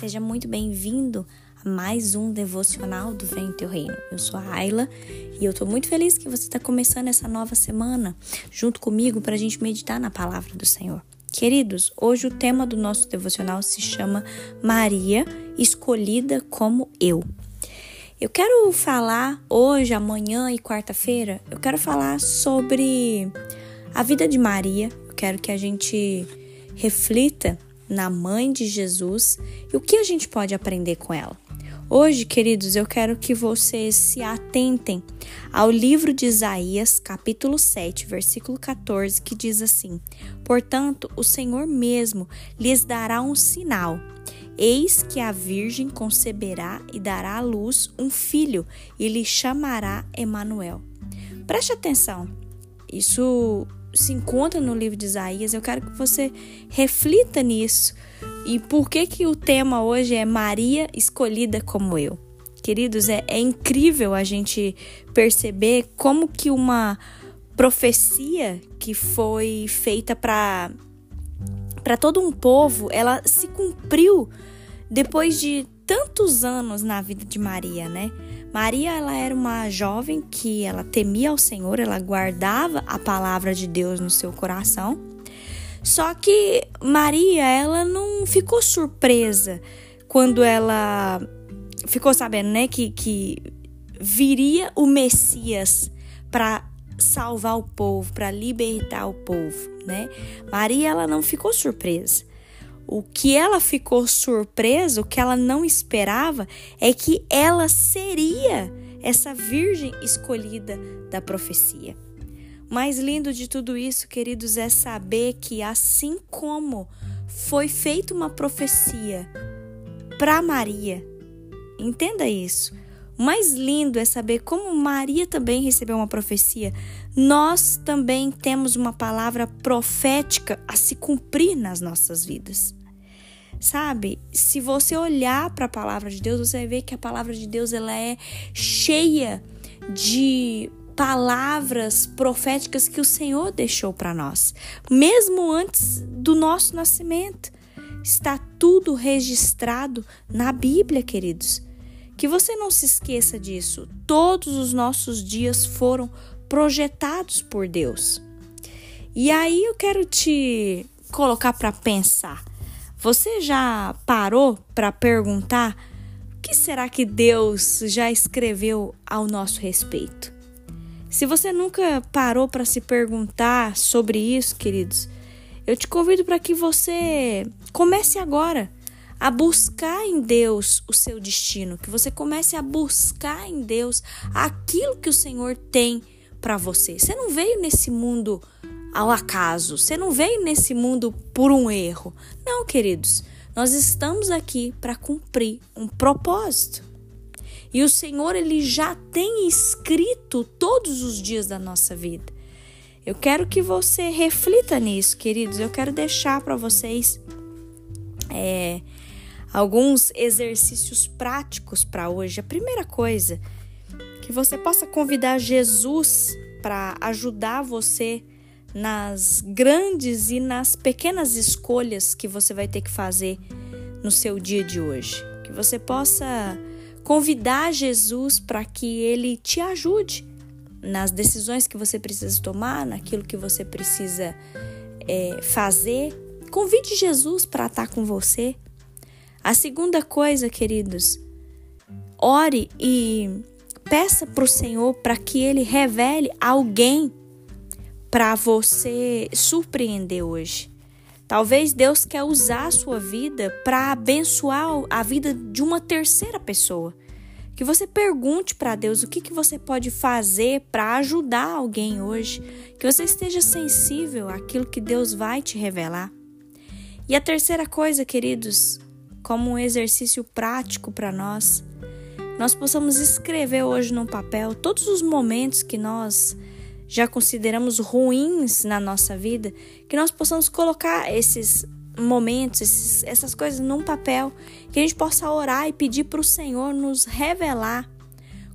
Seja muito bem-vindo a mais um devocional do Vem Teu Reino. Eu sou a Ayla e eu tô muito feliz que você está começando essa nova semana junto comigo para a gente meditar na palavra do Senhor. Queridos, hoje o tema do nosso devocional se chama Maria, escolhida como eu. Eu quero falar hoje, amanhã e quarta-feira, eu quero falar sobre a vida de Maria. Eu quero que a gente reflita na mãe de Jesus e o que a gente pode aprender com ela. Hoje, queridos, eu quero que vocês se atentem ao livro de Isaías, capítulo 7, versículo 14, que diz assim: Portanto, o Senhor mesmo lhes dará um sinal Eis que a Virgem conceberá e dará à luz um filho e lhe chamará Emanuel. Preste atenção. Isso se encontra no livro de Isaías. Eu quero que você reflita nisso. E por que que o tema hoje é Maria escolhida como eu? Queridos, é, é incrível a gente perceber como que uma profecia que foi feita para para todo um povo, ela se cumpriu depois de tantos anos na vida de Maria, né? Maria, ela era uma jovem que ela temia ao Senhor, ela guardava a palavra de Deus no seu coração. Só que Maria, ela não ficou surpresa quando ela ficou sabendo, né, que, que viria o Messias para salvar o povo, para libertar o povo, né? Maria, ela não ficou surpresa. O que ela ficou surpresa, o que ela não esperava, é que ela seria essa virgem escolhida da profecia. O mais lindo de tudo isso, queridos, é saber que assim como foi feita uma profecia para Maria, entenda isso. O mais lindo é saber como Maria também recebeu uma profecia. Nós também temos uma palavra profética a se cumprir nas nossas vidas. Sabe? Se você olhar para a palavra de Deus, você vai ver que a palavra de Deus ela é cheia de palavras proféticas que o Senhor deixou para nós, mesmo antes do nosso nascimento. Está tudo registrado na Bíblia, queridos. Que você não se esqueça disso. Todos os nossos dias foram projetados por Deus. E aí eu quero te colocar para pensar. Você já parou para perguntar o que será que Deus já escreveu ao nosso respeito? Se você nunca parou para se perguntar sobre isso, queridos, eu te convido para que você comece agora a buscar em Deus o seu destino, que você comece a buscar em Deus aquilo que o Senhor tem para você. Você não veio nesse mundo ao acaso. Você não veio nesse mundo por um erro. Não, queridos. Nós estamos aqui para cumprir um propósito. E o Senhor ele já tem escrito todos os dias da nossa vida. Eu quero que você reflita nisso, queridos. Eu quero deixar para vocês é, alguns exercícios práticos para hoje. A primeira coisa, que você possa convidar Jesus para ajudar você nas grandes e nas pequenas escolhas que você vai ter que fazer no seu dia de hoje. Que você possa convidar Jesus para que ele te ajude nas decisões que você precisa tomar, naquilo que você precisa é, fazer. Convide Jesus para estar com você. A segunda coisa, queridos, ore e peça para o Senhor para que ele revele alguém para você surpreender hoje. Talvez Deus quer usar a sua vida para abençoar a vida de uma terceira pessoa. Que você pergunte para Deus o que, que você pode fazer para ajudar alguém hoje. Que você esteja sensível àquilo que Deus vai te revelar. E a terceira coisa, queridos, como um exercício prático para nós, nós possamos escrever hoje no papel todos os momentos que nós já consideramos ruins na nossa vida, que nós possamos colocar esses momentos, esses, essas coisas num papel, que a gente possa orar e pedir para o Senhor nos revelar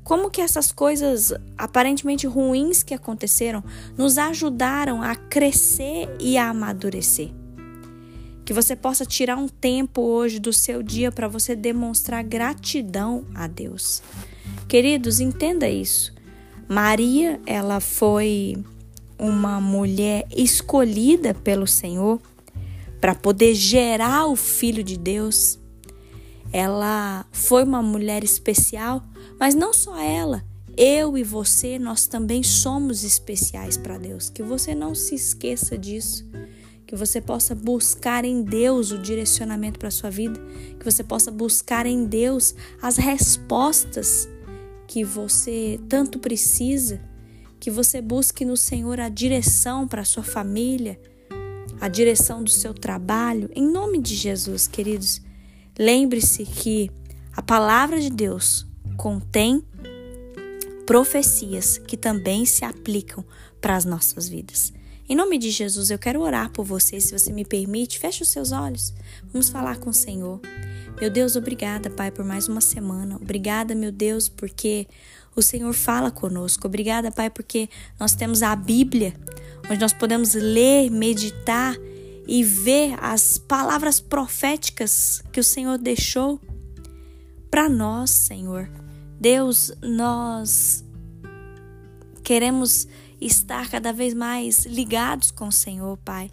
como que essas coisas aparentemente ruins que aconteceram nos ajudaram a crescer e a amadurecer. Que você possa tirar um tempo hoje do seu dia para você demonstrar gratidão a Deus. Queridos, entenda isso. Maria, ela foi uma mulher escolhida pelo Senhor para poder gerar o filho de Deus. Ela foi uma mulher especial, mas não só ela. Eu e você, nós também somos especiais para Deus. Que você não se esqueça disso que você possa buscar em Deus o direcionamento para a sua vida, que você possa buscar em Deus as respostas que você tanto precisa, que você busque no Senhor a direção para a sua família, a direção do seu trabalho, em nome de Jesus, queridos. Lembre-se que a palavra de Deus contém profecias que também se aplicam para as nossas vidas. Em nome de Jesus, eu quero orar por você, se você me permite. Feche os seus olhos. Vamos falar com o Senhor. Meu Deus, obrigada, Pai, por mais uma semana. Obrigada, meu Deus, porque o Senhor fala conosco. Obrigada, Pai, porque nós temos a Bíblia, onde nós podemos ler, meditar e ver as palavras proféticas que o Senhor deixou para nós, Senhor. Deus, nós queremos estar cada vez mais ligados com o Senhor, Pai.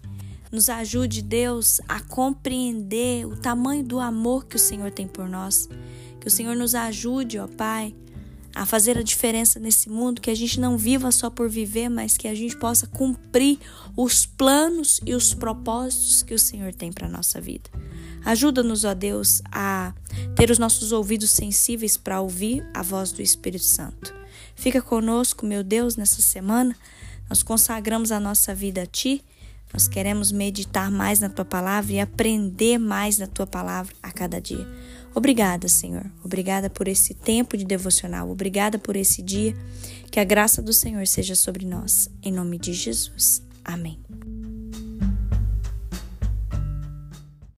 Nos ajude, Deus, a compreender o tamanho do amor que o Senhor tem por nós. Que o Senhor nos ajude, ó Pai, a fazer a diferença nesse mundo, que a gente não viva só por viver, mas que a gente possa cumprir os planos e os propósitos que o Senhor tem para nossa vida. Ajuda-nos, ó Deus, a ter os nossos ouvidos sensíveis para ouvir a voz do Espírito Santo. Fica conosco, meu Deus, nessa semana. Nós consagramos a nossa vida a Ti. Nós queremos meditar mais na Tua palavra e aprender mais na Tua palavra a cada dia. Obrigada, Senhor. Obrigada por esse tempo de devocional. Obrigada por esse dia. Que a graça do Senhor seja sobre nós. Em nome de Jesus. Amém.